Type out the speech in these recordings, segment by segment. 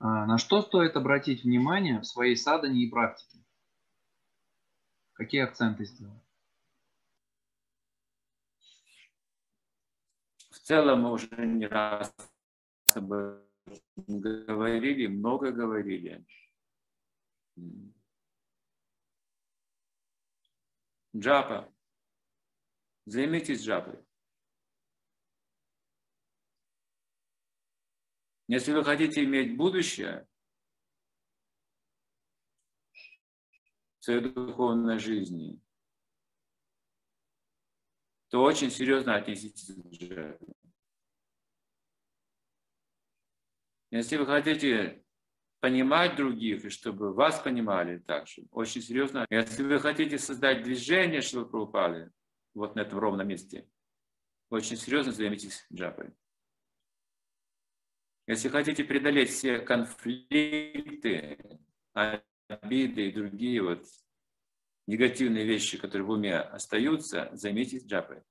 А, на что стоит обратить внимание в своей садане и практике? Какие акценты сделать? В целом мы уже не раз об этом говорили, много говорили. Джапа. Займитесь джапой. Если вы хотите иметь будущее своей духовной жизни, то очень серьезно отнеситесь к джапе. Если вы хотите понимать других, и чтобы вас понимали также, очень серьезно. Если вы хотите создать движение, чтобы вы пропали, вот на этом ровном месте, очень серьезно займитесь джапой. Если хотите преодолеть все конфликты, обиды и другие вот негативные вещи, которые в уме остаются, займитесь джапой.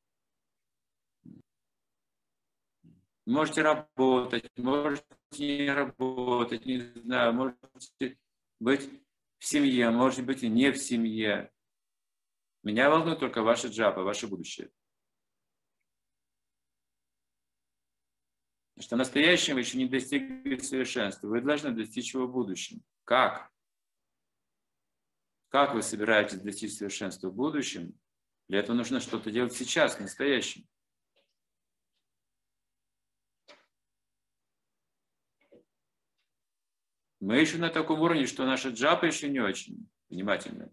Можете работать, можете не работать, не знаю, можете быть в семье, может быть и не в семье. Меня волнует только ваша джапа, ваше будущее. Что в настоящем вы еще не достигли совершенства. Вы должны достичь его в будущем. Как? Как вы собираетесь достичь совершенства в будущем? Для этого нужно что-то делать сейчас, в настоящем. Мы еще на таком уровне, что наша джапа еще не очень внимательна.